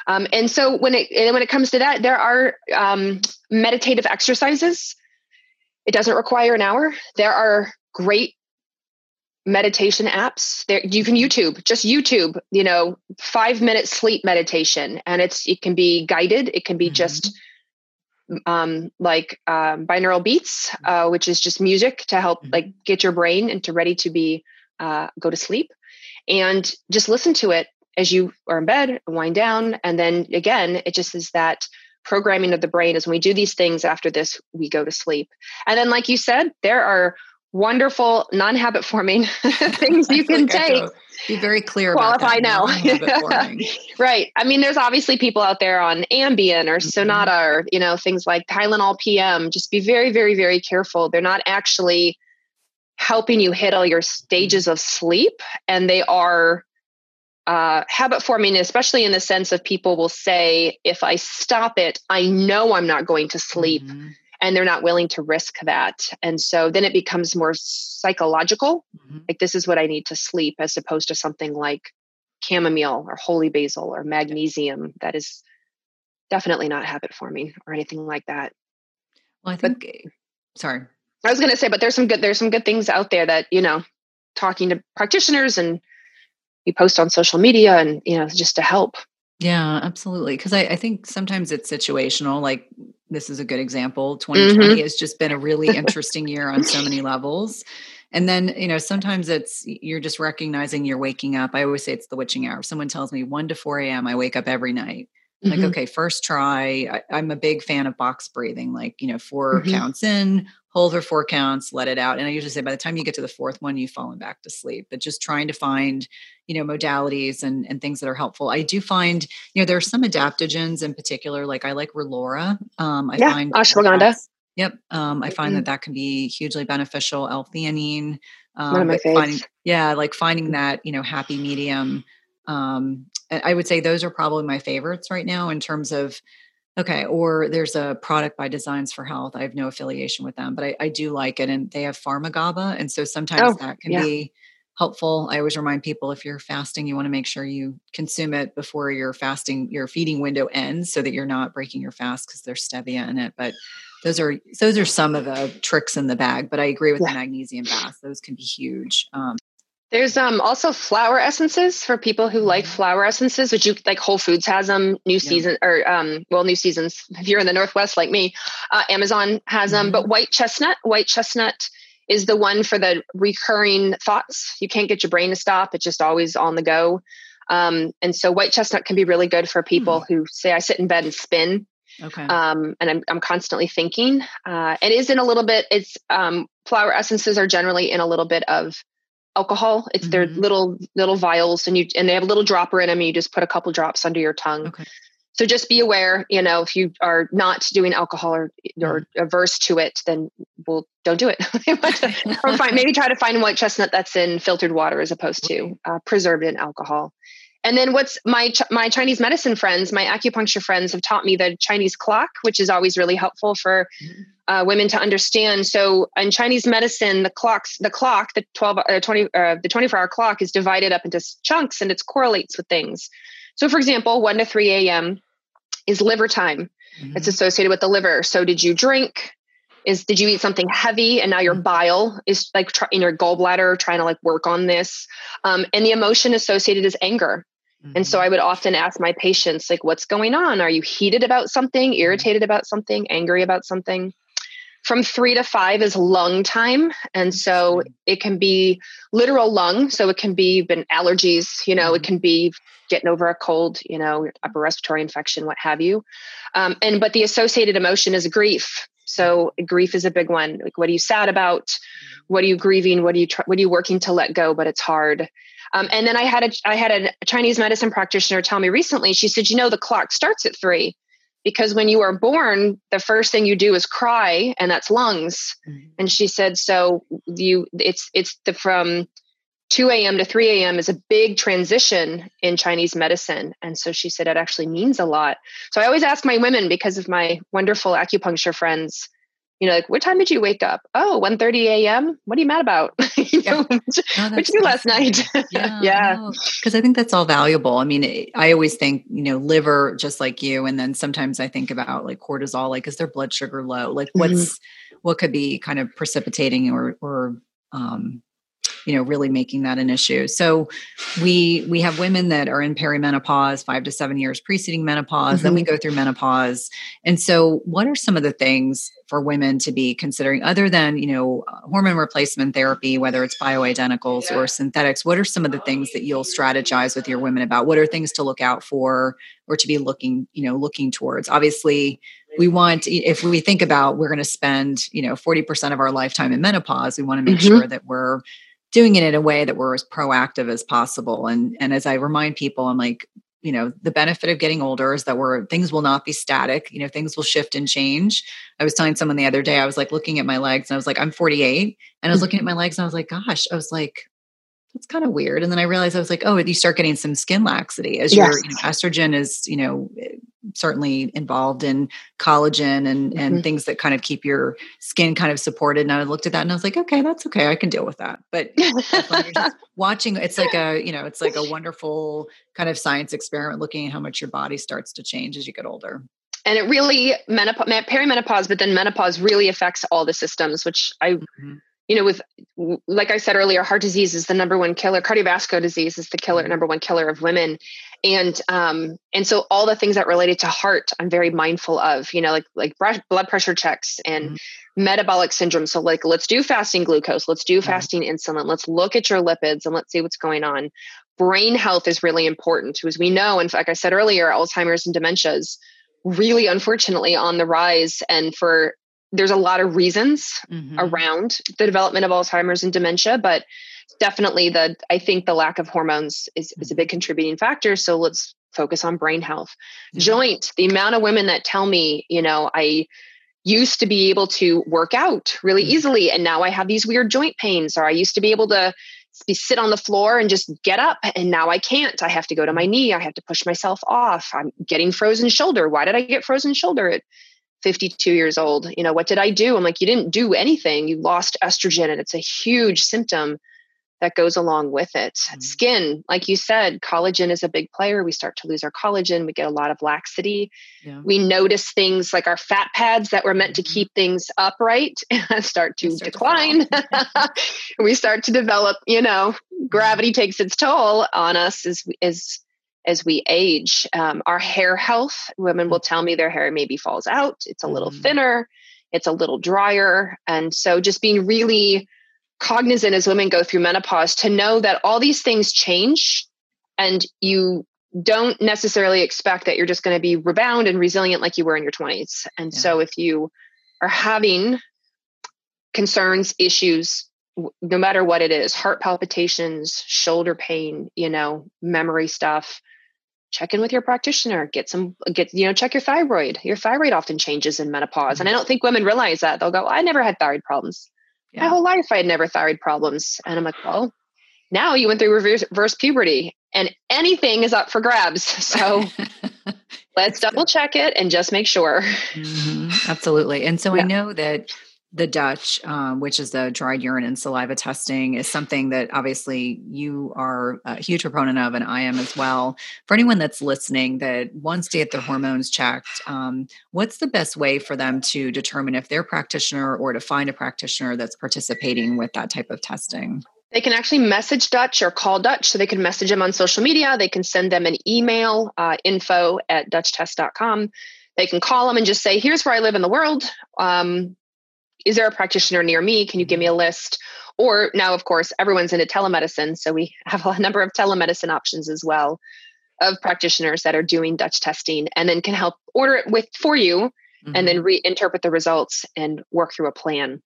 [SPEAKER 3] Um, and so when it when it comes to that, there are um, meditative exercises. It doesn't require an hour. There are great meditation apps there you can youtube just youtube you know five minute sleep meditation and it's it can be guided it can be mm-hmm. just um, like um, binaural beats mm-hmm. uh, which is just music to help mm-hmm. like get your brain into ready to be uh, go to sleep and just listen to it as you are in bed wind down and then again it just is that programming of the brain is when we do these things after this we go to sleep and then like you said there are wonderful non-habit forming things you can take
[SPEAKER 2] be very clear
[SPEAKER 3] qualify now right i mean there's obviously people out there on ambien or mm-hmm. sonata or you know things like tylenol pm just be very very very careful they're not actually helping you hit all your stages of sleep and they are uh, habit forming, especially in the sense of people will say, if I stop it, I know I'm not going to sleep. Mm-hmm. And they're not willing to risk that. And so then it becomes more psychological. Mm-hmm. Like, this is what I need to sleep, as opposed to something like chamomile or holy basil or magnesium that is definitely not habit forming or anything like that.
[SPEAKER 2] Well, I think, but, sorry.
[SPEAKER 3] I was going to say, but there's some good, there's some good things out there that, you know, talking to practitioners and you post on social media and you know just to help
[SPEAKER 2] yeah absolutely because I, I, think sometimes it's situational like this is a good example 2020 mm-hmm. has just been a really interesting year on so many levels and then you know sometimes it's you're just recognizing you're waking up i always say it's the witching hour if someone tells me 1 to 4 a.m i wake up every night mm-hmm. like okay first try I, am a big fan of box breathing like you know 4 mm-hmm. counts in hold for four counts, let it out. And I usually say by the time you get to the fourth one, you've fallen back to sleep. But just trying to find, you know, modalities and, and things that are helpful. I do find, you know, there are some adaptogens in particular, like I like Relora. Um, I
[SPEAKER 3] yeah,
[SPEAKER 2] find
[SPEAKER 3] ashwagandha.
[SPEAKER 2] Yep. Um, I find mm-hmm. that that can be hugely beneficial. L-theanine.
[SPEAKER 3] Um, One of my
[SPEAKER 2] finding, yeah, like finding that, you know, happy medium. Um, I would say those are probably my favorites right now in terms of Okay. Or there's a product by Designs for Health. I have no affiliation with them, but I, I do like it. And they have PharmaGABA. And so sometimes oh, that can yeah. be helpful. I always remind people if you're fasting, you want to make sure you consume it before your fasting, your feeding window ends so that you're not breaking your fast because there's stevia in it. But those are those are some of the tricks in the bag. But I agree with yeah. the magnesium bath. Those can be huge. Um,
[SPEAKER 3] there's um also flower essences for people who like mm-hmm. flower essences, which you like Whole Foods has them, new yeah. season or um well new seasons if you're in the northwest like me, uh, Amazon has them. Mm-hmm. But white chestnut, white chestnut is the one for the recurring thoughts. You can't get your brain to stop; it's just always on the go. Um, and so white chestnut can be really good for people mm-hmm. who say I sit in bed and spin. Okay. Um, and I'm I'm constantly thinking. Uh, it is in a little bit. It's um, flower essences are generally in a little bit of alcohol. It's mm-hmm. their little little vials, and you and they have a little dropper in them. And you just put a couple drops under your tongue. Okay. So just be aware. You know, if you are not doing alcohol or or mm-hmm. averse to it, then well, don't do it. or find, maybe try to find white chestnut that's in filtered water as opposed to uh, preserved in alcohol. And then what's my my Chinese medicine friends, my acupuncture friends have taught me the Chinese clock, which is always really helpful for uh, women to understand. So in Chinese medicine, the clocks, the clock, the 12 uh, 20 uh, the 24 hour clock is divided up into chunks and it correlates with things. So for example, 1 to 3 a.m. is liver time. Mm-hmm. It's associated with the liver. So did you drink? Is did you eat something heavy and now your mm-hmm. bile is like try, in your gallbladder trying to like work on this? Um, and the emotion associated is anger. And so mm-hmm. I would often ask my patients, like, what's going on? Are you heated about something, mm-hmm. irritated about something, angry about something? From three to five is lung time. And so it can be literal lung. So it can be been allergies, you know, it mm-hmm. can be getting over a cold, you know, upper respiratory infection, what have you. Um, and but the associated emotion is grief. So grief is a big one. Like, what are you sad about? What are you grieving? What are you tr- what are you working to let go? But it's hard. Um, and then I had a I had a Chinese medicine practitioner tell me recently. She said, "You know, the clock starts at three, because when you are born, the first thing you do is cry, and that's lungs." Mm-hmm. And she said, "So you it's it's the from." 2 a.m. to 3 a.m. is a big transition in Chinese medicine. And so she said it actually means a lot. So I always ask my women because of my wonderful acupuncture friends, you know, like, what time did you wake up? Oh, 1 30 a.m. What are you mad about? you yeah. know, no, what you do last night?
[SPEAKER 2] yeah. yeah. Because I think that's all valuable. I mean, I always think, you know, liver, just like you. And then sometimes I think about like cortisol, like, is their blood sugar low? Like, what's, mm-hmm. what could be kind of precipitating or, or, um, you know really making that an issue so we we have women that are in perimenopause five to seven years preceding menopause mm-hmm. then we mm-hmm. go through menopause and so what are some of the things for women to be considering other than you know hormone replacement therapy whether it's bioidenticals yeah. or synthetics what are some of the things that you'll strategize with your women about what are things to look out for or to be looking you know looking towards obviously we want if we think about we're going to spend you know 40% of our lifetime in menopause we want to make mm-hmm. sure that we're doing it in a way that we're as proactive as possible. And and as I remind people, I'm like, you know, the benefit of getting older is that we're things will not be static. You know, things will shift and change. I was telling someone the other day, I was like looking at my legs and I was like, I'm 48. And I was mm-hmm. looking at my legs and I was like, gosh, I was like, that's kind of weird. And then I realized I was like, oh, you start getting some skin laxity as yes. your you know, estrogen is, you know, eh, certainly involved in collagen and mm-hmm. and things that kind of keep your skin kind of supported. And I looked at that and I was like, okay, that's okay. I can deal with that. But watching, it's like a, you know, it's like a wonderful kind of science experiment looking at how much your body starts to change as you get older
[SPEAKER 3] and it really menopause perimenopause but then menopause really affects all the systems which i mm-hmm. You know with like i said earlier heart disease is the number one killer. Cardiovascular disease is the killer mm-hmm. number one killer of women. And um and so all the things that related to heart i'm very mindful of you know like like blood pressure checks and mm-hmm. metabolic syndrome. So like let's do fasting glucose let's do fasting insulin let's look at your lipids and let's see what's going on. Brain health is really important as we know and like i said earlier alzheimer's and dementias really unfortunately on the rise. And for there's a lot of reasons mm-hmm. around the development of alzheimer's and dementia but definitely the i think the lack of hormones is, is a mm-hmm. big contributing factor so let's focus on brain health mm-hmm. joint the amount of women that tell me you know i used to be able to work out really mm-hmm. easily and now i have these weird joint pains or i used to be able to sit on the floor and just get up and now i can't i have to go to my knee i have to push myself off i'm getting frozen shoulder why did i get frozen shoulder at 52 years old you know what did i do i'm like you didn't do anything you lost estrogen and it's a huge symptom that goes along with it. Mm-hmm. Skin, like you said, collagen is a big player. We start to lose our collagen, we get a lot of laxity. Yeah. We notice things like our fat pads that were meant to mm-hmm. keep things upright start to start decline. To we start to develop, you know, mm-hmm. gravity takes its toll on us as as as we age. Um, our hair health, women will mm. tell me their hair maybe falls out, it's a little mm-hmm. thinner, it's a little drier. And so just being really cognizant as women go through menopause to know that all these things change and you don't necessarily expect that you're just going to be rebound and resilient like you were in your 20s. And yeah. so if you are having concerns, issues, no matter what it is, heart palpitations, shoulder pain, you know, memory stuff, check in with your practitioner, get some get you know, check your thyroid. Your thyroid often changes in menopause. Mm-hmm. And I don't think women realize that. They'll go, I never had thyroid problems. Yeah. My whole life I had never thyroid problems. And I'm like, well, now you went through reverse, reverse puberty and anything is up for grabs. So let's double check it and just make sure.
[SPEAKER 2] Mm-hmm. Absolutely. And so yeah. I know that the Dutch, um, which is the dried urine and saliva testing, is something that obviously you are a huge proponent of, and I am as well. For anyone that's listening that wants to get their hormones checked, um, what's the best way for them to determine if they're practitioner or to find a practitioner that's participating with that type of testing?
[SPEAKER 3] They can actually message Dutch or call Dutch. So they can message them on social media. They can send them an email, uh, info at dutchtest.com. They can call them and just say, here's where I live in the world. Um, is there a practitioner near me? Can you give me a list? Or now, of course, everyone's into telemedicine. So we have a number of telemedicine options as well of practitioners that are doing Dutch testing and then can help order it with for you mm-hmm. and then mm-hmm. reinterpret the results and work through a plan.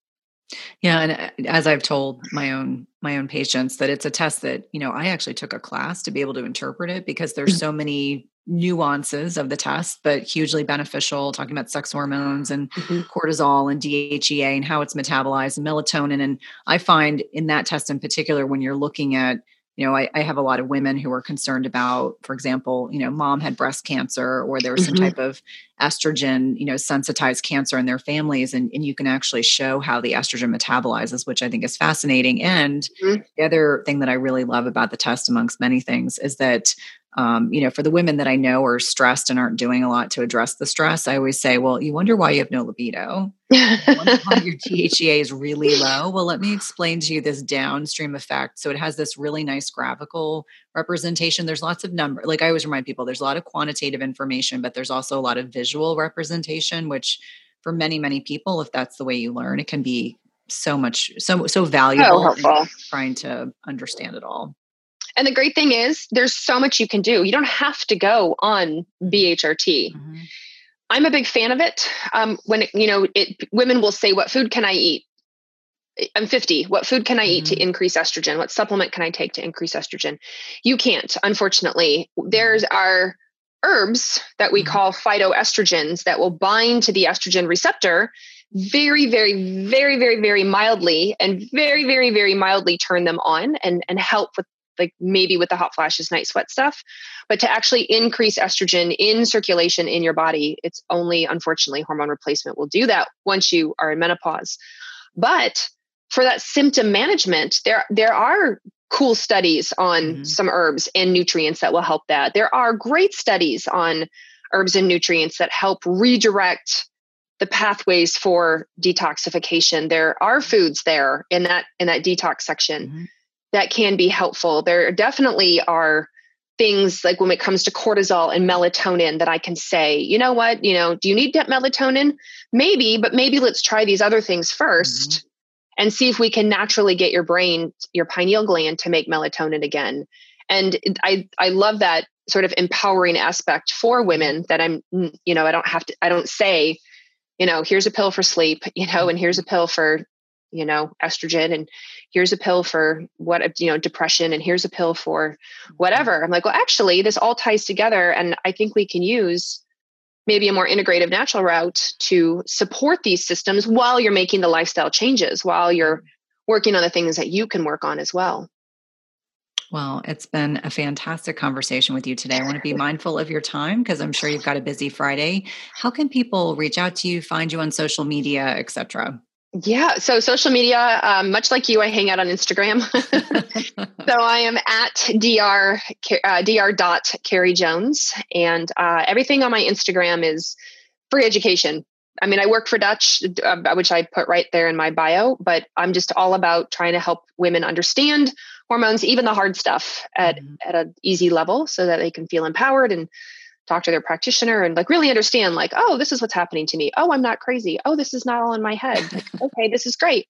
[SPEAKER 2] Yeah, and uh, as I've told my own my own patients that it's a test that, you know, I actually took a class to be able to interpret it because there's mm. so many nuances of the test, but hugely beneficial, talking about sex hormones and mm-hmm. cortisol and DHEA and how it's metabolized and melatonin. And I find in that test in particular, when you're looking at you know, I, I, have a lot of women who are concerned about, for example, you know, mom had breast cancer or there was some mm-hmm. type of estrogen, you know, sensitized cancer in their families. And, and you can actually show how the estrogen metabolizes, which I think is fascinating. And mm-hmm. the other thing that I really love about the test, amongst many things, is that um, you know, for the women that I know are stressed and aren't doing a lot to address the stress, I always say, well, you wonder why you have no libido. why your DHEA is really low. Well, let me explain to you this downstream effect. So it has this really nice graphical representation. There's lots of number, like I always remind people, there's a lot of quantitative information, but there's also a lot of visual representation, which for many, many people, if that's the way you learn, it can be so much, so so valuable. Oh, trying to understand it all.
[SPEAKER 3] And the great thing is, there's so much you can do. You don't have to go on BHRT. Mm-hmm. I'm a big fan of it. Um, when it, you know, it, women will say, "What food can I eat?" I'm 50. What food can I eat mm-hmm. to increase estrogen? What supplement can I take to increase estrogen? You can't, unfortunately. There's mm-hmm. our herbs that we mm-hmm. call phytoestrogens that will bind to the estrogen receptor very, very, very, very, very mildly and very, very, very mildly turn them on and, and help with like maybe with the hot flashes, night sweat stuff. But to actually increase estrogen in circulation in your body, it's only unfortunately hormone replacement will do that once you are in menopause. But for that symptom management, there there are cool studies on mm-hmm. some herbs and nutrients that will help that. There are great studies on herbs and nutrients that help redirect the pathways for detoxification. There are foods there in that in that detox section mm-hmm. That can be helpful. There definitely are things like when it comes to cortisol and melatonin that I can say, you know what, you know, do you need melatonin? Maybe, but maybe let's try these other things 1st mm-hmm. and see if we can naturally get your brain, your pineal gland to make melatonin again. And I I love that sort of empowering aspect for women that I'm, you know, I don't have to, I don't say, you know, here's a pill for sleep, you know, and here's a pill for, you know, estrogen, and here's a pill for what, you know, depression, and here's a pill for mm-hmm. whatever. I'm like, well, actually, this all ties together. And I think we can use maybe a more integrative natural route to support these systems while you're making the lifestyle changes, while you're mm-hmm. working on the things that you can work on as well.
[SPEAKER 2] Well, it's been a fantastic conversation with you today. I want to be mindful of your time because I'm sure you've got a busy Friday. How can people reach out to you, find you on social media, etc.?
[SPEAKER 3] Yeah, so social media, um, much like you, I hang out on Instagram. so I am at dr uh, dr dot Carrie Jones, and uh, everything on my Instagram is free education. I mean, I work for Dutch, uh, which I put right there in my bio, but I'm just all about trying to help women understand hormones, even the hard stuff, at mm-hmm. at an easy level, so that they can feel empowered and talk to their practitioner and like really understand, like, oh, this is what's happening to me. Oh, I'm not crazy. Oh, this is not all in my head. Like, okay, this is great.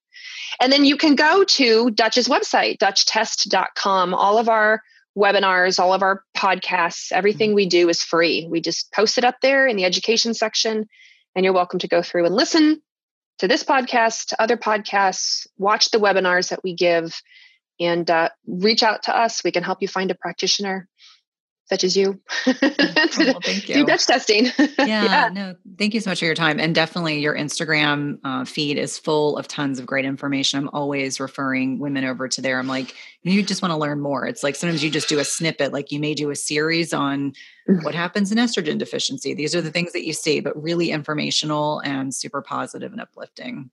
[SPEAKER 3] And then you can go to Dutch's website, dutchtest.com. All of our webinars, all of our podcasts, everything we do is free. We just post it up there in the education section and you're welcome to go through and listen to this podcast, to other podcasts, watch the webinars that we give, and uh, reach out to us. We can help you find a practitioner such as you.
[SPEAKER 2] well, thank you.
[SPEAKER 3] Do Dutch testing.
[SPEAKER 2] yeah, yeah, no, thank you so much for your time. And definitely your Instagram uh, feed is full of tons of great information. I'm always referring women over to there. I'm like, you just want to learn more. It's like sometimes you just do a snippet, like you may do a series on mm-hmm. what happens in estrogen deficiency. These are the things that you see, but really informational and super positive and uplifting.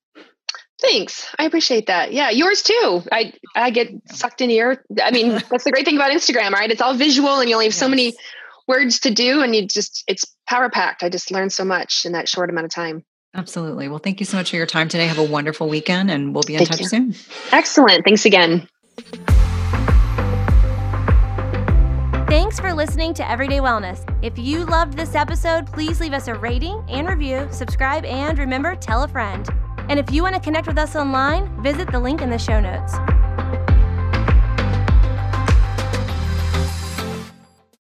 [SPEAKER 3] Thanks. I appreciate that. Yeah, yours too. I I get sucked in here. I mean, that's the great thing about Instagram, right? It's all visual and you only have yes. so many words to do and you just it's power packed. I just learned so much in that short amount of time.
[SPEAKER 2] Absolutely. Well, thank you so much for your time today. Have a wonderful weekend and we'll be in thank touch you. soon.
[SPEAKER 3] Excellent. Thanks again.
[SPEAKER 1] Thanks for listening to Everyday Wellness. If you loved this episode, please leave us a rating and review, subscribe, and remember, tell a friend. And if you want to connect with us online, visit the link in the show notes.